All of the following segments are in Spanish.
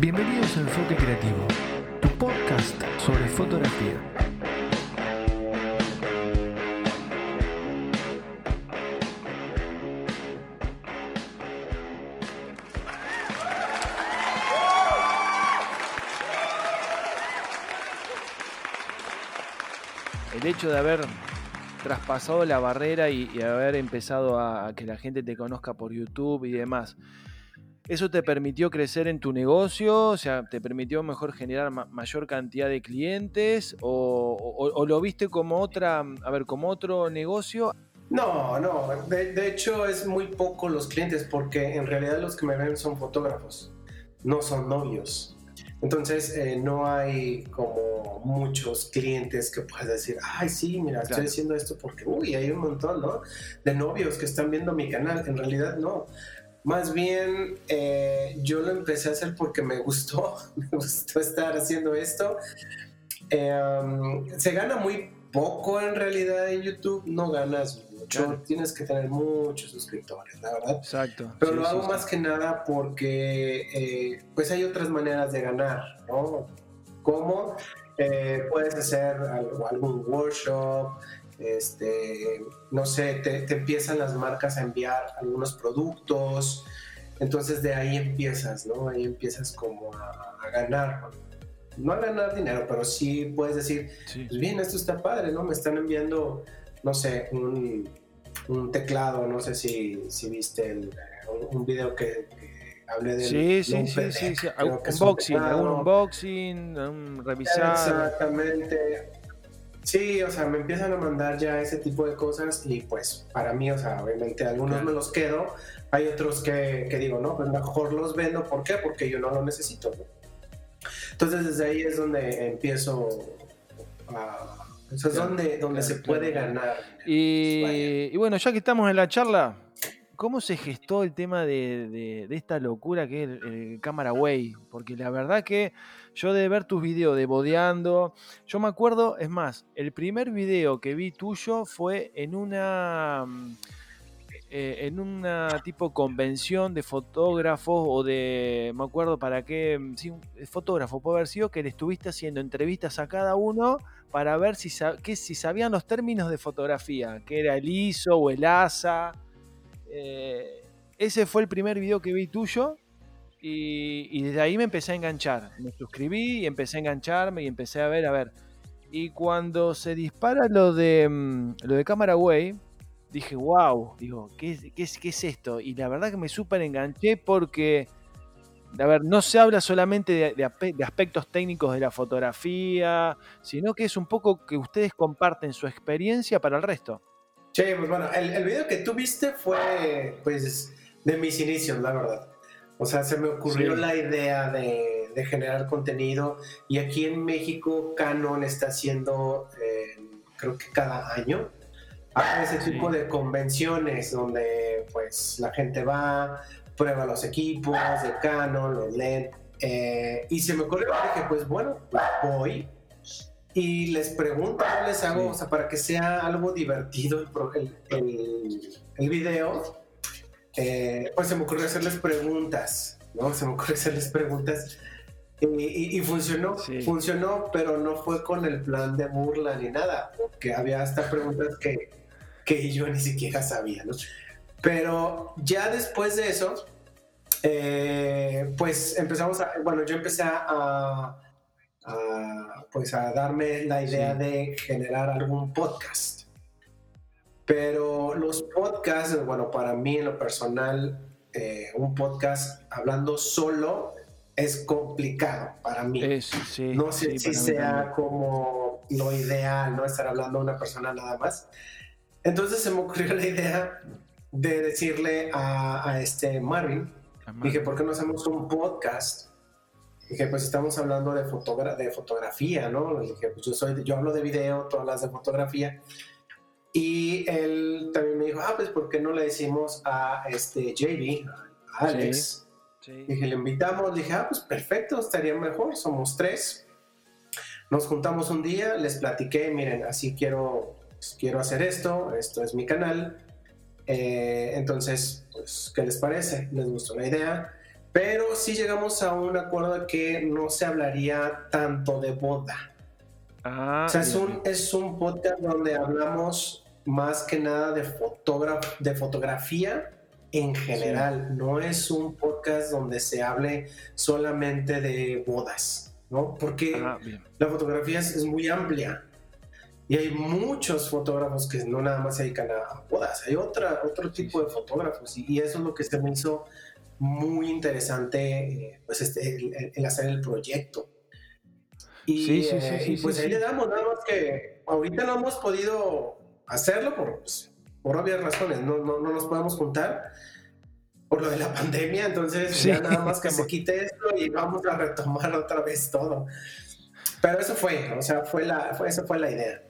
Bienvenidos a Enfoque Creativo, tu podcast sobre fotografía. El hecho de haber traspasado la barrera y, haber empezado a que la gente te conozca por YouTube y demás. ¿Eso te permitió crecer en tu negocio? O sea, ¿te permitió mejor generar ma- mayor cantidad de clientes? O, o- o lo viste como otra, a ver, como otro negocio? No, no, de, de hecho es muy poco los clientes porque en realidad los que me ven son fotógrafos, no son novios. Entonces eh, no hay como muchos clientes que puedas decir, ay sí, mira, Claro. estoy haciendo esto porque, uy, hay un montón, ¿no? De novios que están viendo mi canal. En realidad no. Más bien eh, yo lo empecé a hacer porque me gustó, me gustó estar haciendo esto. Eh, um, se gana muy poco en realidad en YouTube, no ganas mucho, Claro. tienes que tener muchos suscriptores, la verdad. Exacto. Pero sí, lo hago sí. más que nada porque eh, pues hay otras maneras de ganar, ¿no? Como eh, puedes hacer algo- algún workshop, este, no sé, te, te empiezan las marcas a enviar algunos productos, entonces de ahí empiezas, ¿no? Ahí empiezas como a, a ganar, no a ganar dinero, pero sí puedes decir, Sí. pues bien, esto está padre, ¿no? Me están enviando, no sé, un, un teclado, no sé si, si viste el, un, un video que, que hablé de Sí, sí, sí, sí, sí. Unboxing, algún unboxing, un revisar. Exactamente. Sí, o sea, me empiezan a mandar ya ese tipo de cosas y pues para mí, o sea, obviamente algunos me los quedo, hay otros que, que digo, no, pues mejor los vendo, ¿por qué? Porque yo no lo necesito, ¿no? Entonces desde ahí es donde empiezo a... O sea, es Claro, donde, donde claro, se puede claro. ganar. Y, y bueno, ya que estamos en la charla, ¿cómo se gestó el tema de, de- de esta locura que es el, el Cámara Way? Porque la verdad que yo de ver tus videos de bodeando, yo me acuerdo, es más, el primer video que vi tuyo fue en una mm, eh, en una tipo convención de fotógrafos o de, me acuerdo para qué, mm, un fotógrafo puede haber sido que le estuviste haciendo entrevistas a cada uno para ver si, que, si sabían los términos de fotografía, que era el ISO o el ASA. Eh, ese fue el primer video que vi tuyo y, y desde ahí me empecé a enganchar. Me suscribí y empecé a engancharme y empecé a ver, a ver. Y cuando se dispara lo de, mm, lo de Camera Way, dije, wow, digo, ¿qué, qué, qué es esto? Y la verdad que me súper enganché porque, a ver, no se habla solamente de, de de aspectos técnicos de la fotografía, sino que es un poco que ustedes comparten su experiencia para el resto. Sí, pues bueno, el, el video que tú viste fue pues de mis inicios, la verdad. O sea, se me ocurrió Sí. la idea de, de generar contenido y aquí en México Canon está haciendo, eh, creo que cada año, hace ese Sí. tipo de convenciones donde pues la gente va, prueba los equipos de Canon, los LED, eh, y se me ocurrió, dije, pues bueno, pues voy y les pregunto, les hago, Sí. o sea, para que sea algo divertido el, el- el video, eh, pues se me ocurrió hacerles preguntas, ¿no? Se me ocurrió hacerles preguntas y, y- y funcionó, Sí. funcionó, pero no fue con el plan de burla ni nada, porque había hasta preguntas que, que yo ni siquiera sabía, ¿no? Pero ya después de eso, eh, pues empezamos a, bueno, yo empecé a, a, pues a darme la idea Sí. de generar algún podcast. Pero los podcasts, bueno, para mí en lo personal, eh, un podcast hablando solo es complicado para mí. Es, sí, no sé sí, si sea como lo ideal, no estar hablando a una persona nada más. Entonces se me ocurrió la idea de decirle a, a este Marvin, Dije, ¿por qué no hacemos un podcast? Dije, pues estamos hablando de, fotogra de fotografía, ¿no? Dije, pues yo, soy, yo hablo de video, tú hablas de fotografía. Y él también me dijo, ah, pues ¿por qué no le decimos a este JB, a Alex? sí. Dije, le invitamos, dije, ah, pues perfecto, estaría mejor, somos tres. Nos juntamos un día, les platiqué, miren, así quiero, pues, quiero hacer esto, esto es mi canal. Eh, entonces, pues, ¿qué les parece? ¿Les gustó la idea? pero sí llegamos a un acuerdo de que no se hablaría tanto de boda. Ah, o sea, es un, es un podcast donde hablamos más que nada de, de fotografía en general. No es un podcast donde se hable solamente de bodas, ¿no? Porque Ah, la fotografía es, es muy amplia. Y hay muchos fotógrafos que no nada más se dedican a bodas, hay otra, otro tipo de fotógrafos y, y eso es lo que se me hizo muy interesante, eh, pues este, el hacer el proyecto. Y, Sí, sí, sí, eh, sí, y pues sí, ahí sí. le damos, nada más que ahorita no hemos podido hacerlo por, pues, por obvias razones, no, no, no nos podemos juntar por lo de la pandemia, entonces ya nada más que se quite esto y vamos a retomar otra vez todo. Pero eso fue, o sea, fue la, fue, esa fue la idea.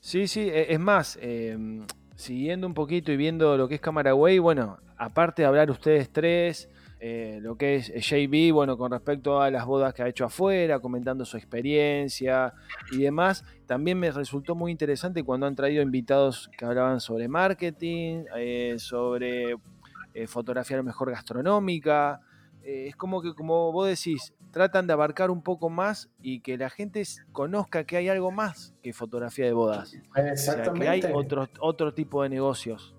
Sí, sí, e- es más, eh, siguiendo un poquito y viendo lo que es Cameraway, bueno, aparte de hablar ustedes tres, eh, lo que es JB, bueno, con respecto a las bodas que ha hecho afuera, comentando su experiencia y demás, también me resultó muy interesante cuando han traído invitados que hablaban sobre marketing, eh, sobre eh, fotografía a lo mejor gastronómica. Eh, es como que, como vos decís, tratan de abarcar un poco más y que la gente conozca que hay algo más que fotografía de bodas. O sea, Exactamente. que hay otro, otro tipo de negocios.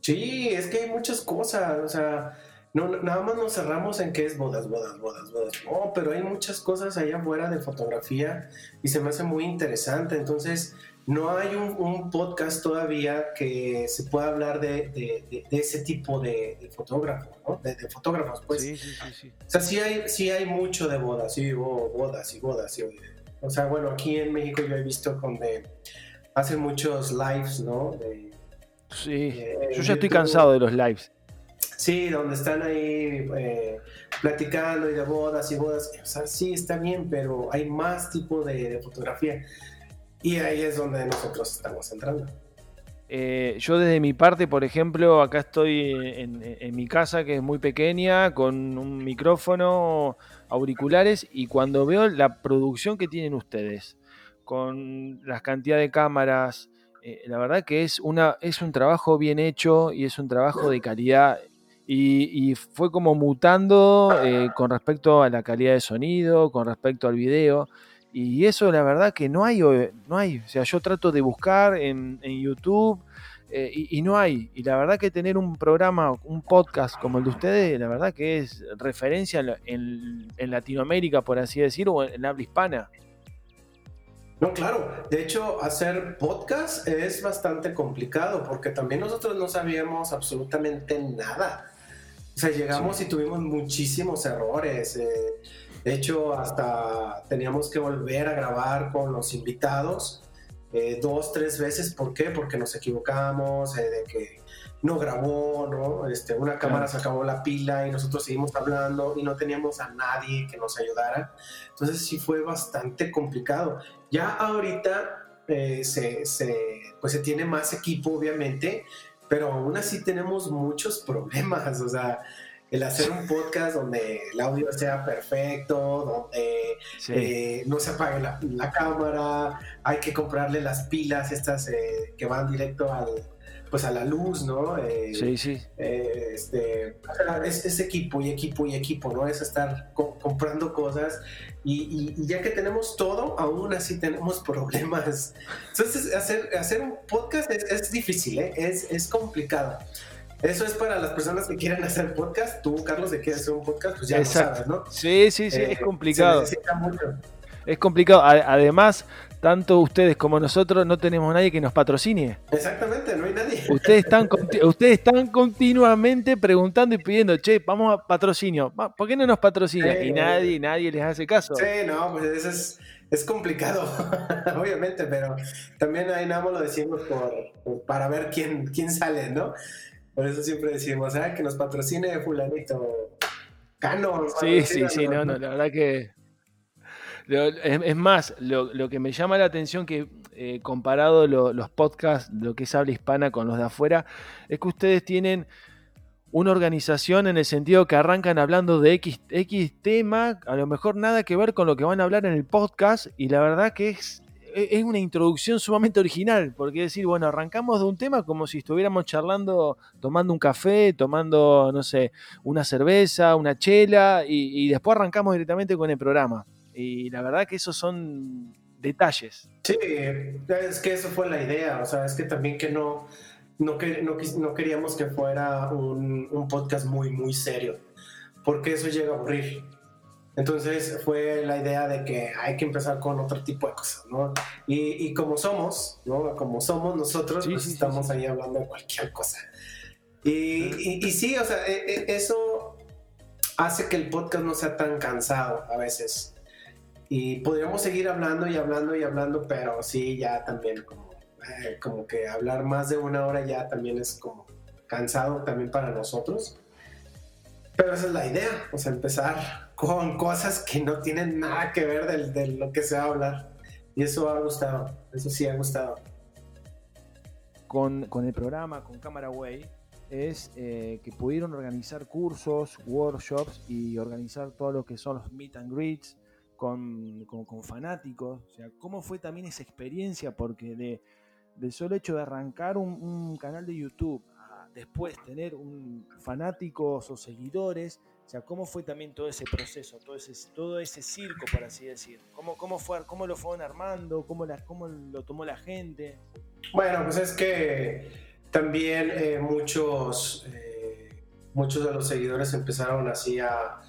Sí, es que hay muchas cosas, o sea, no, no- nada más nos cerramos en que es bodas, bodas, bodas, bodas. No, pero hay muchas cosas allá afuera de fotografía y se me hace muy interesante. Entonces, no hay un, un podcast todavía que se pueda hablar de, de- de- de ese tipo de, fotógrafo, ¿no? De, fotógrafos, pues. sí, sí, sí, sí. O sea, sí hay, sí hay mucho de bodas, sí, oh, bodas y bodas. y- o sea, bueno, aquí en México yo he visto donde hacen muchos lives, ¿no? Sí. Yo ya estoy cansado de los lives. Sí, donde están ahí eh, platicando y de bodas y bodas. O sea, sí, está bien, pero hay más tipo de, fotografía. Y ahí es donde nosotros estamos entrando. Eh, yo desde mi parte, por ejemplo, acá estoy en, mi casa que es muy pequeña, con un micrófono, auriculares, y cuando veo la producción que tienen ustedes, con las cantidad de cámaras, eh, la verdad que es, una, es un trabajo bien hecho y es un trabajo de calidad. Y, fue como mutando eh, con respecto a la calidad de sonido, con respecto al video. Y eso la verdad que no hay, eh, no hay. O sea, yo trato de buscar en, en YouTube eh, y, no hay. Y la verdad que tener un programa, un podcast como el de ustedes, la verdad que es referencia en, en- Latinoamérica, por así decirlo, o en habla hispana. No, claro. De hecho, hacer podcast es bastante complicado porque también nosotros no sabíamos absolutamente nada. O sea, llegamos y tuvimos muchísimos errores. eh, de hecho, hasta teníamos que volver a grabar con los invitados eh, dos, tres veces. ¿Por qué? Porque nos equivocamos, eh, de que no grabó, ¿no? Este, una cámara Claro. se acabó la pila y nosotros seguimos hablando y no teníamos a nadie que nos ayudara. Entonces sí fue bastante complicado. Ya ahorita eh, se, se- pues se tiene más equipo, obviamente, pero aún así tenemos muchos problemas. O sea, el hacer un podcast donde el audio sea perfecto, donde Sí, eh, no se apague la, la cámara, hay que comprarle las pilas estas eh, que van directo al, pues a la luz, ¿no? Eh, sí, sí. eh, este, es, es equipo y equipo y equipo, ¿no? Es estar co- comprando cosas y, y- y ya que tenemos todo, aún así tenemos problemas. Entonces, hacer, hacer un podcast es, es difícil, ¿eh? es, es complicado. Eso es para las personas que quieren hacer podcast. Tú, Carlos, de quieres hacer un podcast, pues ya Exacto. lo sabes, ¿no? Sí, sí, sí, Eh, es complicado. Se necesita mucho. Es complicado. Además, tanto ustedes como nosotros no tenemos nadie que nos patrocine. Exactamente, no hay nadie. Ustedes están, ustedes están continuamente preguntando y pidiendo, che, vamos a patrocinio. ¿Por qué no nos patrocina? Sí, Y nadie, nadie les hace caso. Sí, no, pues eso es, es complicado, obviamente, pero también ahí nada más lo decimos por, para ver quién, quién sale, ¿no? Por eso siempre decimos, ah, que nos patrocine fulanito. Canon. Sí, sí, sí, no, no, la verdad que. Es, más, lo, que me llama la atención que eh, comparado lo- los podcasts, lo que es habla hispana con los de afuera, es que ustedes tienen una organización en el sentido que arrancan hablando de X, X tema, a lo mejor nada que ver con lo que van a hablar en el podcast, y la verdad que es, e, es una introducción sumamente original, porque decir, bueno, arrancamos de un tema como si estuviéramos charlando, tomando un café, tomando, no sé, una cerveza, una chela, y, después arrancamos directamente con el programa. Y la verdad que esos son detalles. Sí, es que eso fue la idea, o sea, es que también que no, no, no, queríamos que fuera un, un podcast muy, muy serio, porque eso llega a aburrir. Entonces fue la idea de que hay que empezar con otro tipo de cosas, ¿no? Y, como somos, ¿no? Como somos nosotros, pues estamos ahí hablando de cualquier cosa. Y, y, sí, o sea, e, e, eso hace que el podcast no sea tan cansado a veces. Y podríamos seguir hablando y hablando y hablando, pero sí, ya también como, eh, como que hablar más de una hora ya también es como cansado también para nosotros. Pero esa es la idea, o sea, empezar con cosas que no tienen nada que ver de, lo que se va a hablar. Y eso ha gustado, eso sí ha gustado. Con, el programa, con Cámara Way, es eh, que pudieron organizar cursos, workshops y organizar todo lo que son los meet and greets con, con, fanáticos. O sea, ¿cómo fue también esa experiencia? Porque de, del solo hecho de arrancar un, canal de YouTube a después tener un, fanáticos o seguidores, o sea, ¿cómo fue también todo ese proceso, todo ese, todo ese circo, por así decir? ¿Cómo, cómo, fue, cómo lo fueron armando? ¿Cómo, ¿Cómo lo tomó la gente? Bueno, pues es que también eh, muchos, eh, muchos de los seguidores empezaron así a,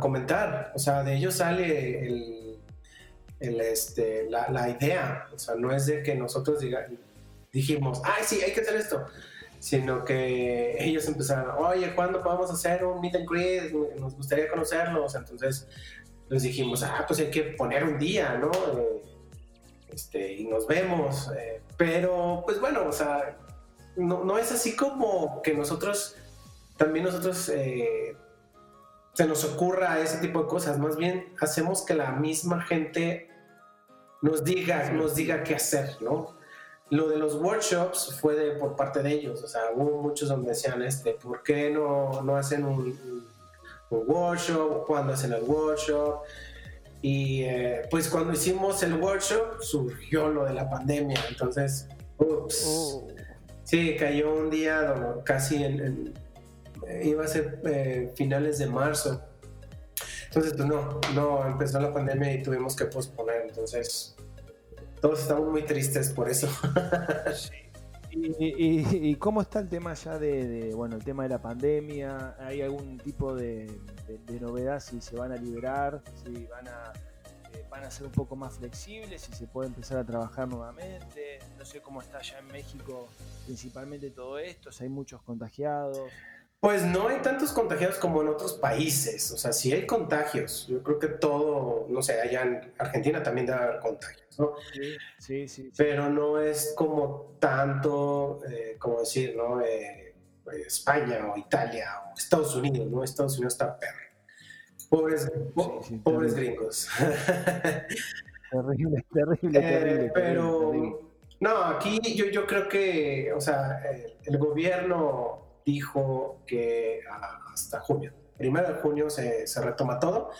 comentar. O sea, de ellos sale el, el, este, la, la, idea. O sea, no es de que nosotros diga, dijimos, ay, sí, hay que hacer esto sino que ellos empezaron, oye, ¿cuándo podemos hacer un meet and greet? Nos gustaría conocerlos. Entonces les dijimos, ah, pues hay que poner un día, ¿no? Eh, este, y nos vemos. Eh, pero, pues bueno, o sea, no, no, es así como que nosotros, también nosotros eh, se nos ocurra ese tipo de cosas. Más bien hacemos que la misma gente nos diga, nos diga qué hacer, ¿no? Lo de los workshops fue de, por parte de ellos, o sea, hubo muchos donde decían, este, ¿por qué no, no hacen un, un, workshop? ¿Cuándo hacen el workshop? Y eh, pues cuando hicimos el workshop surgió lo de la pandemia, entonces, ups, oh. sí, cayó un día casi en, iba a ser eh, finales de marzo. Entonces, pues no, no, empezó la pandemia y tuvimos que posponer, entonces todos estamos muy tristes por eso. ¿Y, cómo está el tema ya de, bueno, el tema de la pandemia? ¿Hay algún tipo de, novedad si se van a liberar, si van a, eh, van a ser un poco más flexibles, si se puede empezar a trabajar nuevamente? No sé cómo está ya en México principalmente todo esto, si hay muchos contagiados. Pues no hay tantos contagiados como en otros países. O sea, sí hay contagios. Yo creo que todo, no sé, allá en Argentina también debe haber contagios, ¿no? Sí, sí, sí. Pero no es como tanto, eh, como decir, ¿no? Eh, España o Italia o Estados Unidos, ¿no? Estados Unidos está perro. Pobres, pobres gringos. Terrible, terrible, eh, terrible. pero, no, aquí yo, yo creo que, o sea, el gobierno dijo que hasta junio. Primero de junio se, retoma todo,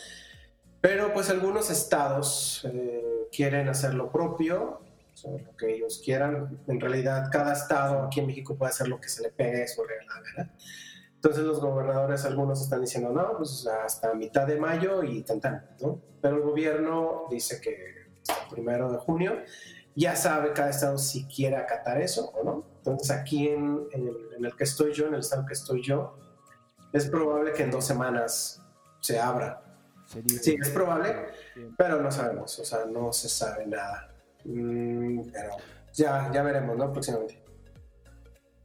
pero pues algunos estados eh, quieren hacer lo propio, lo que ellos quieran. En realidad, cada estado aquí en México puede hacer lo que se le pegue sobre la ¿verdad? Entonces los gobernadores, algunos están diciendo, no, pues hasta mitad de mayo y tan, ¿no? Pero el gobierno dice que primero de junio ya sabe cada estado si quiere acatar eso o no. Entonces aquí en, el, que estoy yo, en el estado que estoy yo, es probable que en dos semanas se abra. Sí, es probable, pero no sabemos, o sea, no se sabe nada. Mm, pero ya, ya veremos, ¿no? Próximamente.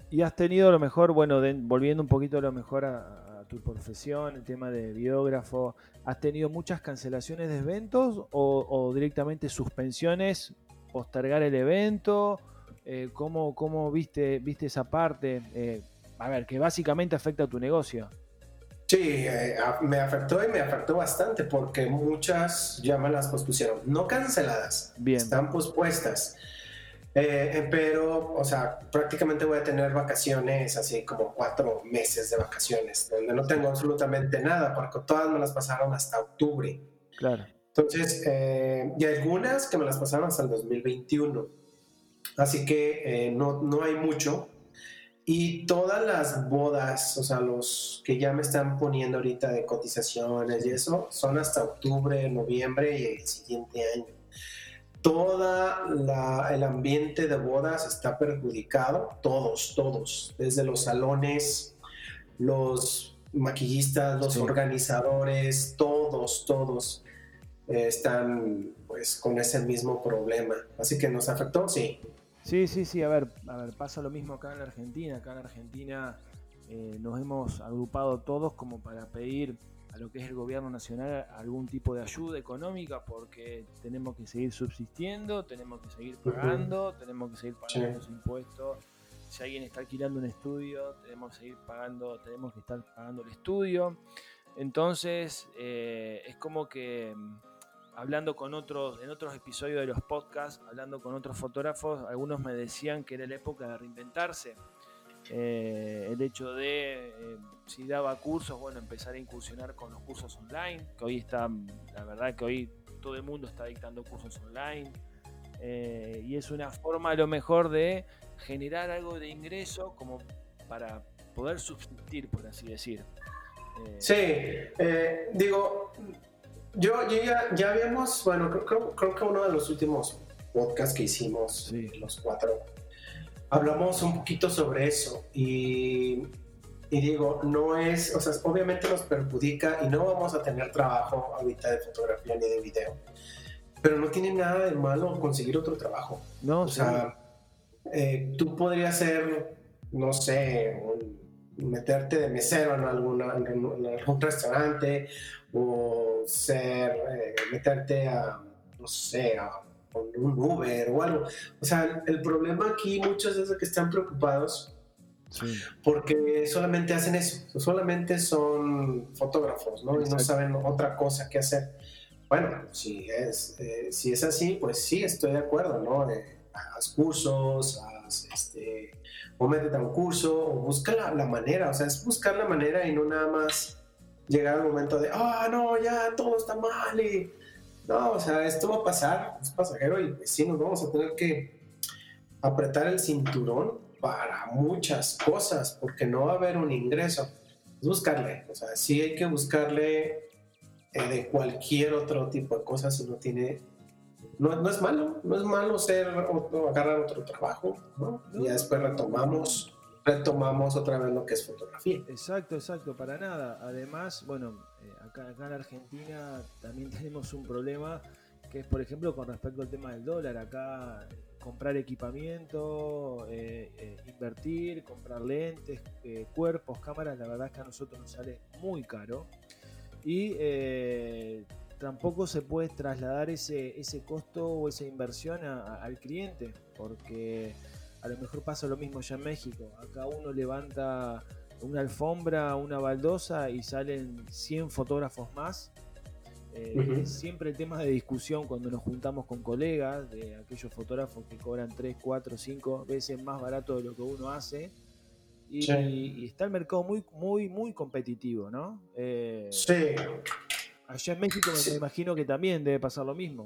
Y has tenido lo mejor, bueno, volviendo un poquito a lo mejor a, tu profesión, el tema de biógrafo, ¿has tenido muchas cancelaciones de eventos o, o directamente suspensiones postergar el evento? Eh, ¿cómo, ¿cómo, viste, viste esa parte? Eh, a ver, que básicamente afecta a tu negocio. Sí, eh, me afectó y me afectó bastante porque muchas ya me las pospusieron. No canceladas, Bien. están pospuestas. pero, o sea, prácticamente voy a tener vacaciones, así como cuatro meses de vacaciones, donde no tengo absolutamente nada, porque todas me las pasaron hasta octubre. Claro. Entonces, eh, y algunas que me las pasaron hasta el 2021. Así que eh, no, no hay mucho. Y todas las bodas, o sea, los que ya me están poniendo ahorita de cotizaciones y eso, son hasta octubre, noviembre y el siguiente año. Toda el ambiente de bodas está perjudicado, todos, todos, desde los salones, los maquillistas, los organizadores, todos, todos eh, están pues con ese mismo problema. Así que nos afectó, sí. Sí, sí, sí, a ver, a ver, pasa lo mismo acá en Argentina. Acá en Argentina eh, nos hemos agrupado todos como para pedir a lo que es el gobierno nacional algún tipo de ayuda económica porque tenemos que seguir subsistiendo, tenemos que seguir pagando, tenemos que seguir pagando los impuestos. Si alguien está alquilando un estudio, tenemos que seguir pagando, tenemos que estar pagando el estudio. Entonces, eh, es como que hablando con otros, en otros episodios de los podcasts, hablando con otros fotógrafos, algunos me decían que era la época de reinventarse. Eh, el hecho de, eh, si daba cursos, bueno, empezar a incursionar con los cursos online, que hoy está, la verdad que hoy todo el mundo está dictando cursos online, eh, y es una forma a lo mejor de generar algo de ingreso como para poder subsistir, por así decir. sí, digo, yo, ya, ya habíamos, bueno, creo, creo, que uno de los últimos podcasts que hicimos, los cuatro, hablamos un poquito sobre eso y, y, digo, no es, o sea, obviamente nos perjudica y no vamos a tener trabajo ahorita de fotografía ni de video, pero no tiene nada de malo conseguir otro trabajo. No, o sea, eh, tú podrías ser, no sé, meterte de mesero en, alguna, en algún restaurante o ser, eh, meterte a, no sé, a un Uber o algo. O sea, el problema aquí muchos es que están preocupados porque solamente hacen eso, solamente son fotógrafos, ¿no? Y no saben otra cosa que hacer. Bueno, si es, eh, si es así, pues sí, estoy de acuerdo, ¿no? Eh, haz cursos, haz, este, o métete a un curso, o busca la, la manera, o sea, es buscar la manera y no nada más llegar al momento de, ah, no, ya todo está mal y... No, o sea, esto va a pasar, es pasajero y pues sí nos vamos a tener que apretar el cinturón para muchas cosas, porque no va a haber un ingreso. Es buscarle, o sea, sí hay que buscarle eh, de cualquier otro tipo de cosas si no tiene... No, no es malo, no es malo ser agarrar otro trabajo, ¿no? Y ya después retomamos retomamos otra vez lo que es fotografía. Exacto, exacto, para nada. Además, bueno, eh, acá, en Argentina también tenemos un problema que es, por ejemplo, con respecto al tema del dólar. Acá eh, comprar equipamiento, eh, invertir, comprar lentes, cuerpos, cámaras, la verdad es que a nosotros nos sale muy caro. Y tampoco se puede trasladar ese, ese costo o esa inversión al cliente, porque a lo mejor pasa lo mismo ya en México. Acá uno levanta una alfombra, una baldosa y salen 100 fotógrafos más. Eh, siempre el tema de discusión cuando nos juntamos con colegas, de aquellos fotógrafos que cobran 3, 4, 5 veces más barato de lo que uno hace. Y, está el mercado muy, muy, muy competitivo, ¿no? Eh, sí. Allá en México me imagino que también debe pasar lo mismo.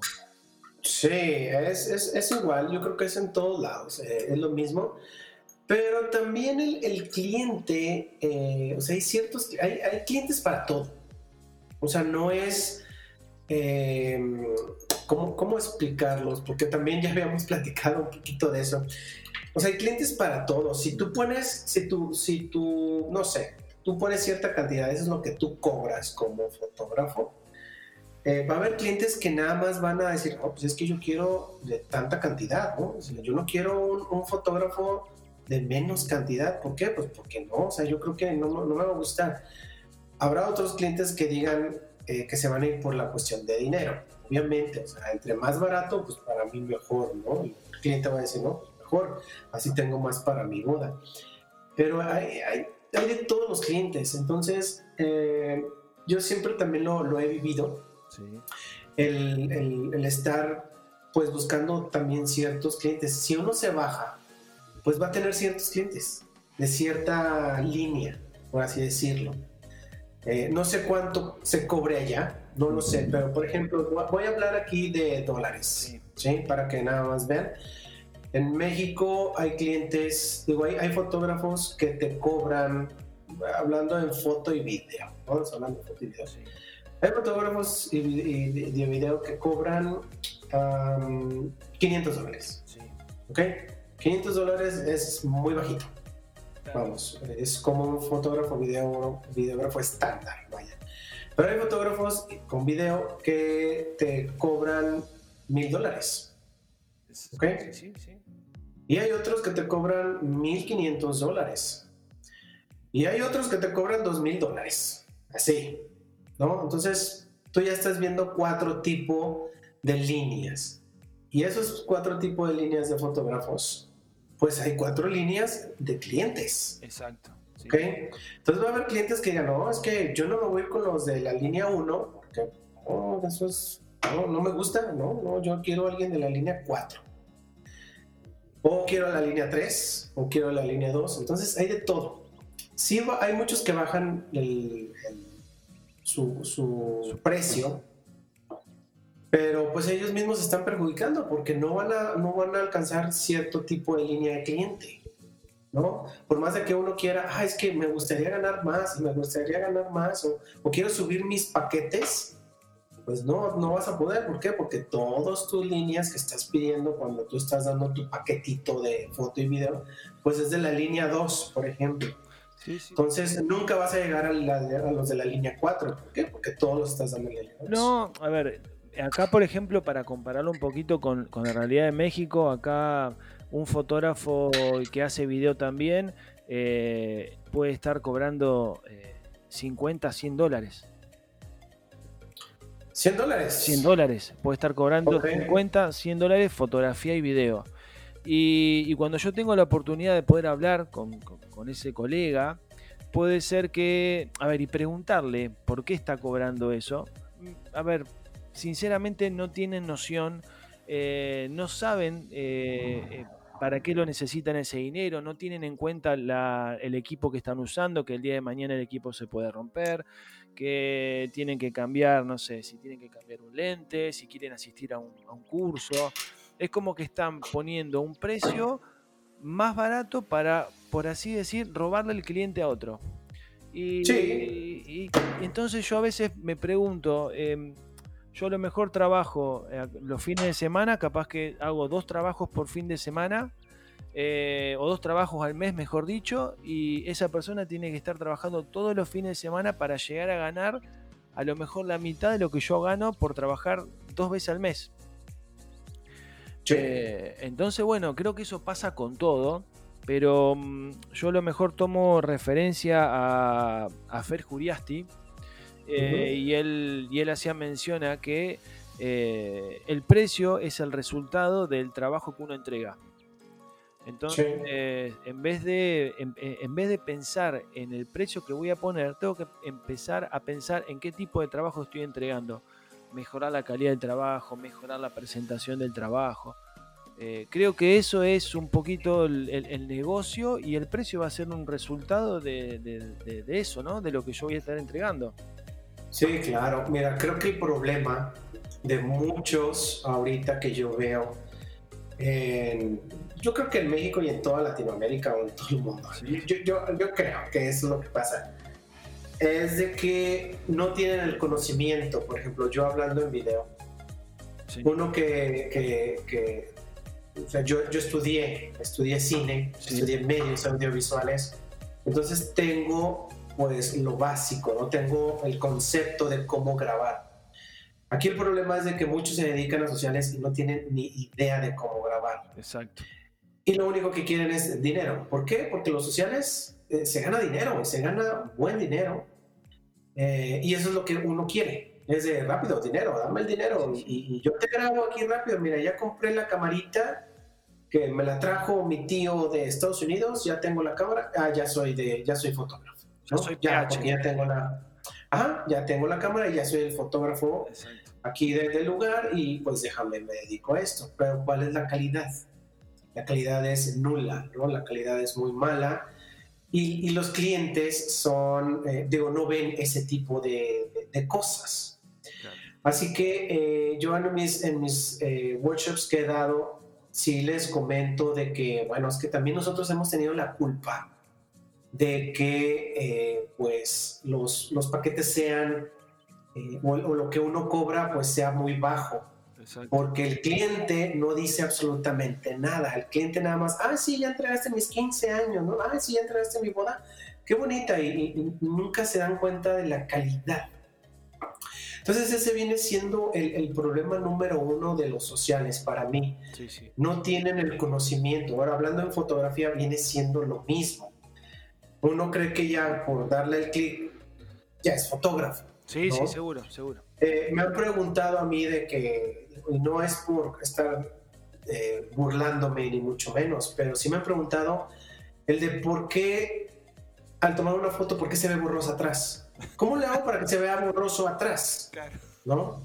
Sí, es, es, es, igual, yo creo que es en todos lados, eh, es lo mismo. Pero también el, el cliente, eh, o sea, hay ciertos, hay, hay, clientes para todo. O sea, no es, eh, ¿cómo, ¿cómo, explicarlos? Porque también ya habíamos platicado un poquito de eso. O sea, hay clientes para todo. Si tú pones, si tú, si tú, no sé, tú pones cierta cantidad, eso es lo que tú cobras como fotógrafo eh, va a haber clientes que nada más van a decir, oh, pues es que yo quiero de tanta cantidad, ¿no? yo no quiero un, fotógrafo de menos cantidad. ¿Por qué? Pues porque no, o sea, yo creo que no, no me va a gustar. Habrá otros clientes que digan eh, que se van a ir por la cuestión de dinero. Obviamente, o sea, entre más barato, pues para mí mejor, ¿no? el cliente va a decir, no, pues mejor, así tengo más para mi boda. Pero hay, hay, hay de todos los clientes, entonces eh, yo siempre también lo, lo he vivido el, estar pues buscando también ciertos clientes. Si uno se baja, pues va a tener ciertos clientes de cierta línea, por así decirlo. Eh, no sé cuánto se cobre allá, no lo sé, pero por ejemplo, voy a hablar aquí de dólares, ¿sí? Para que nada más vean. En México hay clientes, digo, hay, hay fotógrafos que te cobran, hablando en foto y video, vamos hablando de foto y video. Hay fotógrafos de video que cobran 500 dólares. ¿Ok? 500 dólares es muy bajito. Vamos, es como un fotógrafo video, videógrafo estándar, vaya. Pero hay fotógrafos con video que te cobran mil dólares. ¿Ok? Sí, sí. Y hay otros que te cobran 1500 dólares. Y hay otros que te cobran 2000 dólares. Así. ¿No? Entonces, tú ya estás viendo cuatro tipos de líneas. Y esos cuatro tipos de líneas de fotógrafos pues hay cuatro líneas de clientes. Exacto. Entonces va a haber clientes que digan, no, es que yo no me voy con los de la línea 1, porque oh, eso es, no, me gusta, no, no, yo quiero a alguien de la línea 4. O quiero la línea 3, o quiero la línea 2. Entonces hay de todo. Sí, hay muchos que bajan su, su precio pero pues ellos mismos se están perjudicando porque no van a, no van a alcanzar cierto tipo de línea de cliente, ¿no? Por más de que uno quiera, ah, es que me gustaría ganar más, me gustaría ganar más, o, o quiero subir mis paquetes, pues no, no vas a poder. ¿Por qué? Porque todas tus líneas que estás pidiendo cuando tú estás dando tu paquetito de foto y video, pues es de la línea 2, por ejemplo. Sí, sí. Entonces, nunca vas a llegar a, a, los de la línea 4. ¿Por qué? Porque todos los estás dando en la línea 2. No, a ver, acá, por ejemplo, para compararlo un poquito con, la realidad de México, acá un fotógrafo que hace video también eh, puede estar cobrando 50, 100 dólares. 100 dólares. 100 dólares. Puede estar cobrando 50, 100 dólares fotografía y video. Y, cuando yo tengo la oportunidad de poder hablar con, ese colega, puede ser que, a ver, y preguntarle por qué está cobrando eso. A ver, sinceramente no tienen noción, eh, no saben eh, eh, para qué lo necesitan ese dinero, no tienen en cuenta el equipo que están usando, que el día de mañana el equipo se puede romper, que tienen que cambiar, no sé, si tienen que cambiar un lente, si quieren asistir a un, curso. Es como que están poniendo un precio más barato para, por así decir, robarle el cliente a otro. Y, y, entonces yo a veces me pregunto, em, yo a lo mejor trabajo eh, los fines de semana, capaz que hago dos trabajos por fin de semana, eh, o dos trabajos al mes, mejor dicho, y esa persona tiene que estar trabajando todos los fines de semana para llegar a ganar a lo mejor la mitad de lo que yo gano por trabajar dos veces al mes. Eh, entonces, bueno, creo que eso pasa con todo, pero mm, yo a lo mejor tomo referencia a, a Fer Juriasti, eh, y, él, y él hacía mención a que eh, el precio es el resultado del trabajo que uno entrega. Entonces, en, vez de, en, vez de pensar en el precio que voy a poner, tengo que empezar a pensar en qué tipo de trabajo estoy entregando. Mejorar la calidad del trabajo, mejorar la presentación del trabajo. Eh, creo que eso es un poquito el, negocio y el precio va a ser un resultado de, de, de, eso, ¿no? De lo que yo voy a estar entregando. Sí, claro. Mira, creo que el problema de muchos ahorita que yo veo, yo creo que en México y en toda Latinoamérica o en todo el mundo, yo, yo, creo que eso es lo que pasa, es de que no tienen el conocimiento, por ejemplo, yo hablando en video, uno que, que, o sea, yo, yo estudié, estudié cine, estudié medios audiovisuales, entonces tengo pues lo básico, no tengo el concepto de cómo grabar. Aquí el problema es de que muchos se dedican a sociales y no tienen ni idea de cómo grabar. Exacto. Y lo único que quieren es dinero. ¿Por qué? Porque los sociales eh, se gana dinero, se gana buen dinero. Eh, y eso es lo que uno quiere. Es de rápido, dinero, dame el dinero. Y, y, yo te grabo aquí rápido. Mira, ya compré la camarita que me la trajo mi tío de Estados Unidos. Ya tengo la cámara. Ah, ya soy, de, ya soy fotógrafo. Ya, ya tengo la, ya tengo la cámara y ya soy el fotógrafo aquí desde el lugar y pues déjame, me dedico a esto. Pero ¿cuál es la calidad? La calidad es nula, ¿no? La calidad es muy mala y, y los clientes son, eh, digo, no ven ese tipo de, de, cosas. Así que eh, yo en mis, en mis eh, workshops que he dado, sí les comento de que, bueno, es que también nosotros hemos tenido la culpa de que eh, pues los, los, paquetes sean, o, lo que uno cobra pues sea muy bajo. Porque el cliente no dice absolutamente nada. El cliente nada más, ah, sí, ya entregaste mis 15 años, ¿no? Ah, sí, ya entregaste mi boda. Qué bonita. y nunca se dan cuenta de la calidad entonces ese viene siendo el, problema número uno de los sociales para mí. No tienen el conocimiento. Ahora hablando en fotografía viene siendo lo mismo. Uno cree que ya por darle el clic ya es fotógrafo. Sí, sí, seguro, seguro. Eh, me han preguntado a mí de que, y no es por estar eh, burlándome ni mucho menos, pero sí me han preguntado el de por qué al tomar una foto, por qué se ve borrosa atrás. ¿Cómo le hago para que se vea borroso atrás? ¿No?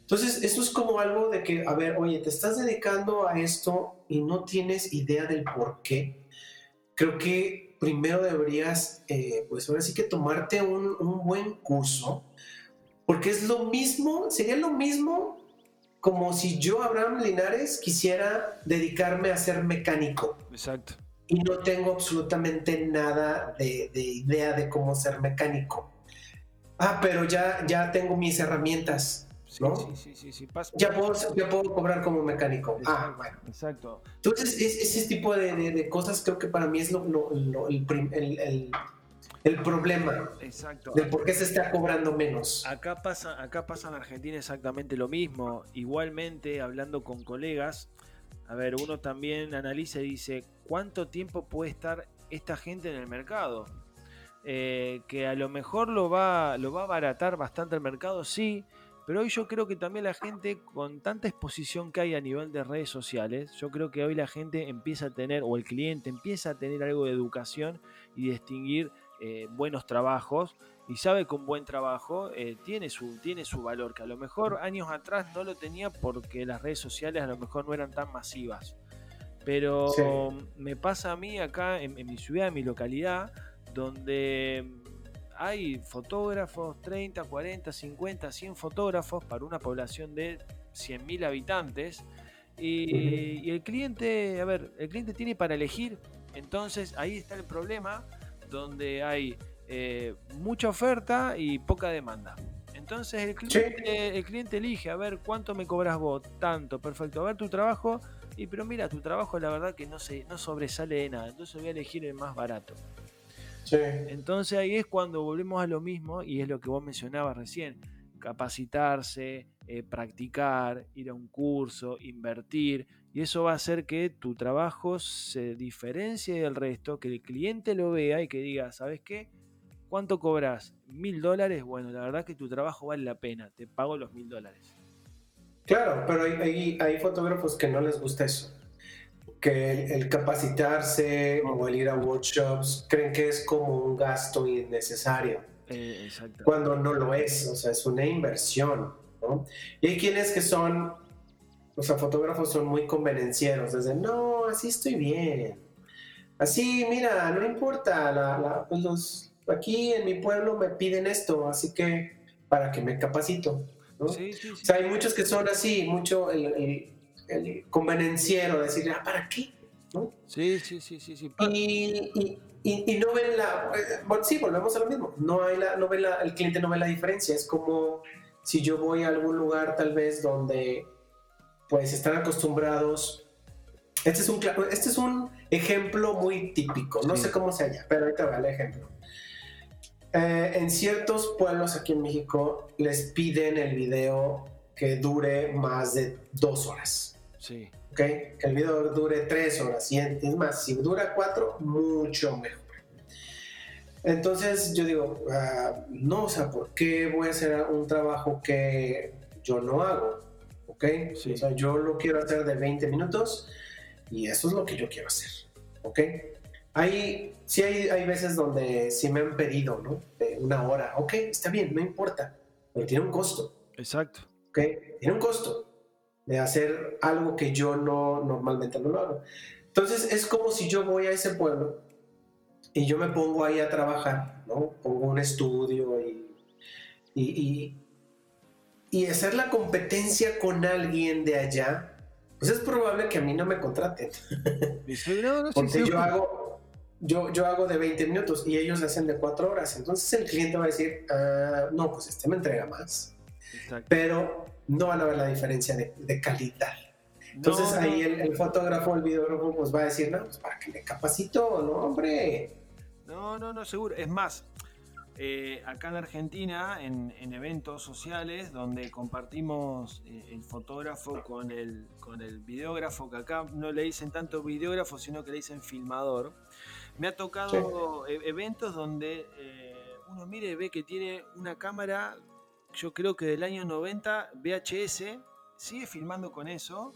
Entonces, esto es como algo de que, a ver, oye, te estás dedicando a esto y no tienes idea del por qué. Creo que primero deberías, eh, pues ahora sí que tomarte un, un buen curso, porque es lo mismo, sería lo mismo como si yo, Abraham Linares, quisiera dedicarme a ser mecánico. Exacto. Y no tengo absolutamente nada de, de idea de cómo ser mecánico ah, pero ya, ya tengo mis herramientas. ¿no? Sí, sí, sí, Ya, puedo, ya puedo cobrar como mecánico. ah, bueno. Exacto. Entonces, ese tipo de, de, cosas creo que para mí es lo, el, el, el, problema. Exacto. De por qué se está cobrando menos. Acá pasa, acá pasa en Argentina exactamente lo mismo. Igualmente, hablando con colegas, a ver, uno también analiza y dice, ¿cuánto tiempo puede estar esta gente en el mercado? Eh, que a lo mejor lo va, lo va a abaratar bastante el mercado, sí, pero hoy yo creo que también la gente, con tanta exposición que hay a nivel de redes sociales, yo creo que hoy la gente empieza a tener, o el cliente empieza a tener algo de educación y distinguir eh, buenos trabajos y sabe que un buen trabajo eh, tiene, su, tiene su valor, que a lo mejor años atrás no lo tenía porque las redes sociales a lo mejor no eran tan masivas. Pero me pasa a mí acá en mi ciudad, en mi localidad, donde hay fotógrafos, 30, 40, 50, 100 fotógrafos para una población de 100.000 habitantes. Y, el cliente, a ver, el cliente tiene para elegir. Entonces ahí está el problema, donde hay eh, mucha oferta y poca demanda. Entonces el cliente, el cliente elige, a ver, ¿cuánto me cobras vos? Tanto, perfecto. A ver tu trabajo. Y pero mira, tu trabajo la verdad que no, se, no sobresale de nada. Entonces voy a elegir el más barato. Entonces ahí es cuando volvemos a lo mismo y es lo que vos mencionabas recién, capacitarse, eh, practicar, ir a un curso, invertir y eso va a hacer que tu trabajo se diferencie del resto, que el cliente lo vea y que diga, ¿sabes qué? ¿Cuánto cobras? ¿Mil dólares? Bueno, la verdad que tu trabajo vale la pena, te pago los mil dólares. Claro, pero hay, hay fotógrafos que no les gusta eso que el, capacitarse o el ir a workshops creen que es como un gasto innecesario. Eh, cuando no lo es, o sea, es una inversión. ¿no? Y hay quienes que son, o sea, fotógrafos son muy convenencieros, desde, no, así estoy bien. Así, mira, no importa, la, pues los, aquí en mi pueblo me piden esto, así que para que me capacito. ¿no? Sí, sí, o sea, hay muchos que son así, mucho el el convenenciero, decir, ah, ¿para qué? ¿No? Sí, sí, sí, sí. sí. Y, y, y, no ven la... Bueno, sí, volvemos a lo mismo. No hay la, no ve la, el cliente no ve la diferencia. Es como si yo voy a algún lugar tal vez donde pues están acostumbrados... Este es un, este es un ejemplo muy típico. No sé cómo se llama, pero ahorita va el ejemplo. Eh, en ciertos pueblos aquí en México les piden el video que dure más de dos horas. Sí. ¿Ok? Que el video dure tres horas. Y es más, si dura cuatro, mucho mejor. Entonces yo digo, ah, no, o sea, ¿por qué voy a hacer un trabajo que yo no hago? ¿Ok? O sea, yo lo quiero hacer de 20 minutos y eso es lo que yo quiero hacer. ¿Ok? Hay, sí hay, hay veces donde sí me han pedido, ¿no? De una hora. Ok, está bien, no importa, pero tiene un costo. Exacto. ¿Ok? Tiene un costo de hacer algo que yo no normalmente no lo hago. Entonces es como si yo voy a ese pueblo y yo me pongo ahí a trabajar, ¿no? Pongo un estudio y, y, y hacer la competencia con alguien de allá, pues es probable que a mí no me contraten. Porque yo hago, yo, yo hago de 20 minutos y ellos hacen de 4 horas. Entonces el cliente va a decir, ah, no, pues este me entrega más. Pero no van a ver la diferencia de, calidad. Entonces ahí el, fotógrafo, el videógrafo, pues va a decir, no, pues para que me capacito, no, hombre. No, no, no, seguro. Es más, eh, acá en Argentina, en, eventos sociales donde compartimos eh, el fotógrafo con el, con el videógrafo, que acá no le dicen tanto videógrafo, sino que le dicen filmador, me ha tocado e, eventos donde eh, uno mire y ve que tiene una cámara, yo creo que del año 90, VHS, sigue filmando con eso,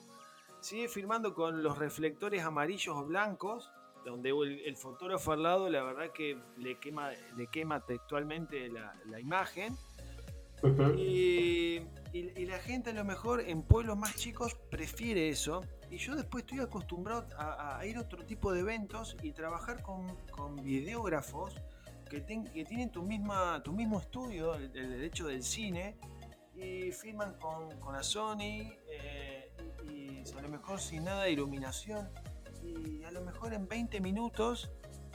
sigue filmando con los reflectores amarillos o blancos, donde el, fotógrafo al lado, la verdad que le quema, le quema textualmente la, imagen. y, la gente a lo mejor en pueblos más chicos prefiere eso. Y yo después estoy acostumbrado a, ir a otro tipo de eventos y trabajar con, con videógrafos que, que, tienen tu, misma, tu mismo estudio, el, derecho del cine, y filman con, con la Sony eh, y, y a lo mejor sin nada de iluminación y a lo mejor en 20 minutos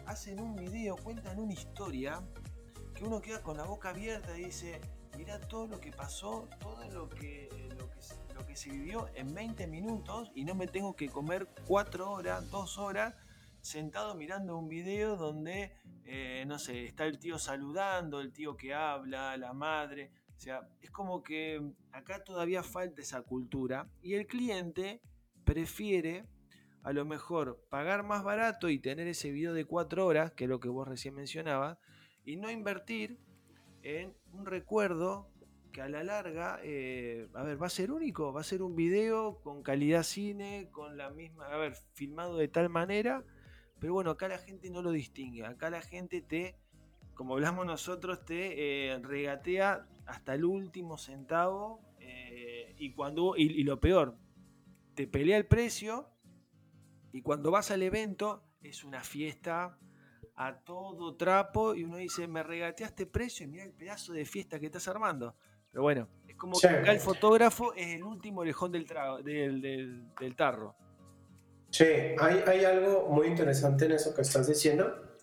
hacen un video, cuentan una historia que uno queda con la boca abierta y dice, mira todo lo que pasó, todo lo que, lo que, se vivió en 20 minutos y no me tengo que comer 4 horas, 2 horas sentado mirando un video donde, eh, no sé, está el tío saludando, el tío que habla, la madre. O sea, es como que acá todavía falta esa cultura y el cliente prefiere a lo mejor pagar más barato y tener ese video de 4 horas, que es lo que vos recién mencionabas, y no invertir en un recuerdo que a la larga, eh, a ver, va a ser único, va a ser un video con calidad cine, con la misma, a ver, filmado de tal manera, pero bueno, acá la gente no lo distingue, acá la gente te, como hablamos nosotros, te eh, regatea hasta el último centavo eh, y cuando, y lo peor, te pelea el precio y cuando vas al evento es una fiesta a todo trapo y uno dice, me regateaste precio y mira el pedazo de fiesta que estás armando. Pero bueno, es como que acá el fotógrafo es el último orejón del, del, tarro. Sí, hay, hay, algo muy interesante en eso que estás diciendo.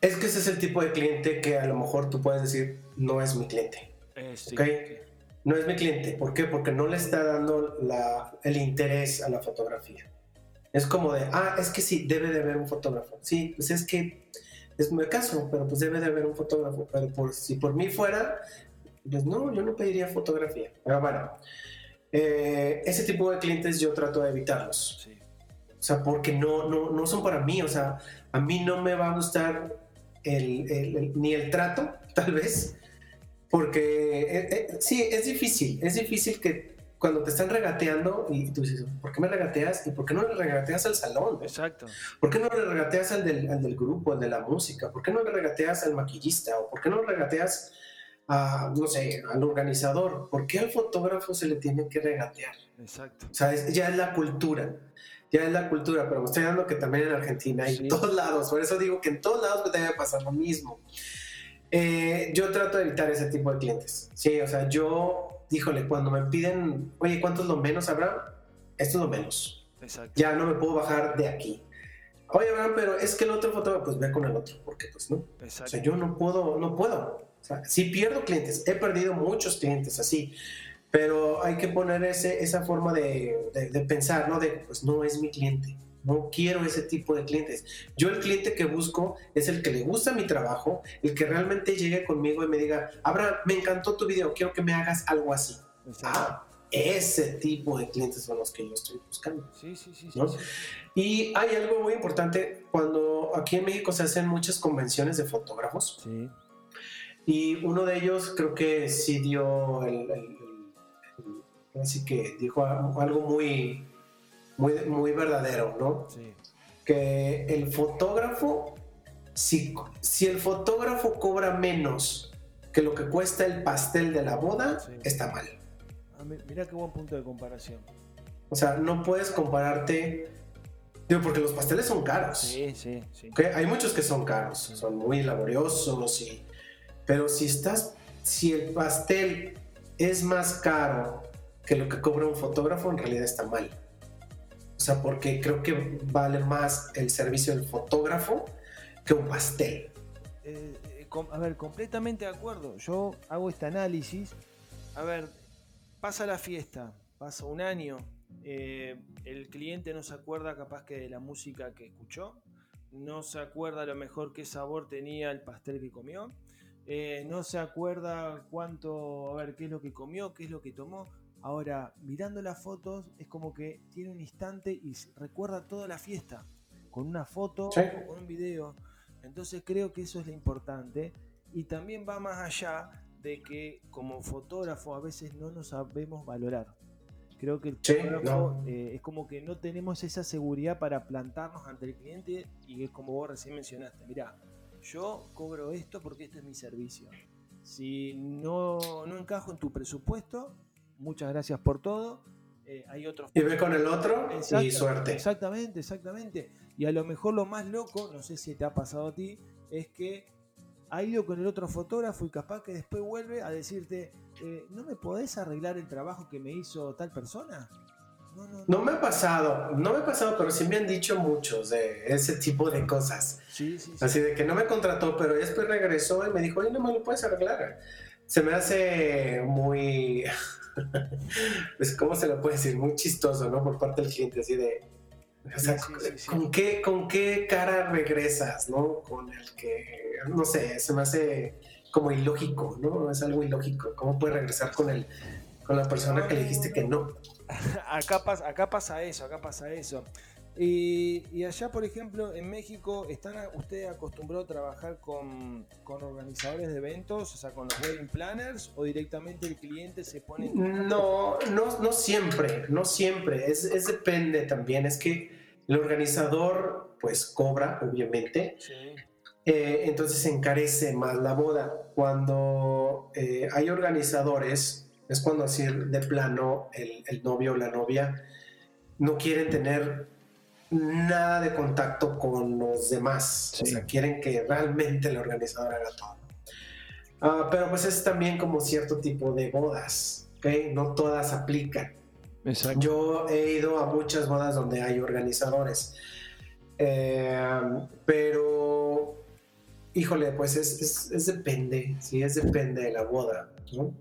es que ese es el tipo de cliente que a lo mejor tú puedes decir, no es mi cliente. Eh, ¿okay? No es mi cliente. ¿Por qué? Porque no le está dando el interés a la fotografía. Es como de, ah, es que sí, debe de haber un fotógrafo. Sí, pues es que es mi caso, pero pues debe de haber un fotógrafo. Pero por, si por mí fuera, pues no, yo no pediría fotografía. Pero bueno, eh, ese tipo de clientes yo trato de evitarlos. O sea, porque no, no, no son para mí. O sea, a mí no me va a gustar ni el trato, tal vez, porque eh, eh, sí, es difícil, es difícil que cuando te están regateando y tú dices, ¿por qué me regateas? ¿Y por qué no le regateas al salón? Exacto. ¿Por qué no le regateas al del, al del grupo, al de la música? ¿Por qué no le regateas al maquillista? ¿O por qué no le regateas a, no sé, al organizador? ¿Por qué al fotógrafo se le tiene que regatear? Exacto. O sea, ya es la cultura. Ya es la cultura, pero me estoy dando que también en Argentina hay en todos lados. Por eso digo que en todos lados debe pasar lo mismo. Eh, yo trato de evitar ese tipo de clientes. Sí, o sea, yo, híjole, cuando me piden, oye, ¿cuánto es lo menos, Abraham? Esto es lo menos. Exacto. Ya no me puedo bajar de aquí. Oye, Abraham, pero es que el otro fotógrafo, pues ve con el otro, porque pues no. Exacto. O sea, yo no puedo, no puedo. O sea, sí pierdo clientes, he perdido muchos clientes así, pero hay que poner ese, esa forma de, de pensar, ¿no? De, pues no es mi cliente. No quiero ese tipo de clientes. Yo el cliente que busco es el que le gusta mi trabajo, el que realmente llegue conmigo y me diga, Abraham, me encantó tu video, quiero que me hagas algo así. Ah, ese tipo de clientes son los que yo estoy buscando. Sí, sí, sí, Y hay algo muy importante, cuando aquí en México se hacen muchas convenciones de fotógrafos. Y uno de ellos creo que sí dio el así que dijo algo muy muy, muy verdadero, ¿no? Sí. Que el fotógrafo, si, si el fotógrafo cobra menos que lo que cuesta el pastel de la boda, está mal. Ah, mira qué buen punto de comparación. O sea, no puedes compararte. Digo, porque los pasteles son caros. Sí, sí, sí. Hay muchos que son caros, son muy laboriosos, y, pero si estás si el pastel es más caro que lo que cobra un fotógrafo, en realidad está mal. Sea, porque creo que vale más el servicio del fotógrafo que un pastel. Eh, eh, a ver, completamente de acuerdo. Yo hago este análisis. A ver, pasa la fiesta, pasa un año, eh, el cliente no se acuerda capaz que de la música que escuchó, no se acuerda a lo mejor qué sabor tenía el pastel que comió, no se acuerda cuánto, a ver, qué es lo que comió, qué es lo que tomó. Ahora, mirando las fotos, es como que tiene un instante y recuerda toda la fiesta, con una foto o con un video. Entonces creo que eso es lo importante. Y también va más allá de que como fotógrafo a veces no nos sabemos valorar. Creo que el fotógrafo eh, es como que no tenemos esa seguridad para plantarnos ante el cliente y es como vos recién mencionaste, mirá, yo cobro esto porque este es mi servicio. Si no, no encajo en tu presupuesto, muchas gracias por todo. Eh, hay otros. Y ve con el otro y suerte. Exactamente, exactamente. Y a lo mejor lo más loco, no sé si te ha pasado a ti, es que ha ido con el otro fotógrafo y capaz que después vuelve a decirte, eh, ¿no me podés arreglar el trabajo que me hizo tal persona? No, no, no, me ha pasado, no me ha pasado, pero sí me han dicho muchos de ese tipo de cosas. Sí, sí, Así de que no me contrató, pero después regresó y me dijo, oye, no me lo puedes arreglar. Se me hace muy pues, ¿cómo se lo puede decir? Muy chistoso, ¿no? Por parte del cliente, así de, o sea, ¿con, qué, ¿con qué cara regresas, ¿no? Con el que, no sé, se me hace como ilógico, ¿no? Es algo ilógico. ¿Cómo puedes regresar con el, con la persona que le dijiste que no? Acá pasa, acá pasa eso, acá pasa eso. Y, allá, por ejemplo, en México, ¿están usted acostumbrado a trabajar con, organizadores de eventos, o sea, con los wedding planners, o directamente el cliente se pone... No, no, no siempre, no siempre, es, depende también, es que el organizador pues cobra, obviamente, eh, entonces se encarece más la boda. Cuando eh, hay organizadores, es cuando así de plano el, el novio o la novia no quieren tener nada de contacto con los demás. O sea, quieren que realmente el organizador haga todo. Ah, pero pues es también como cierto tipo de bodas, ¿ok? No todas aplican. Yo he ido a muchas bodas donde hay organizadores. Eh, pero, híjole, pues es, es, depende, sí, es depende de la boda, ¿no?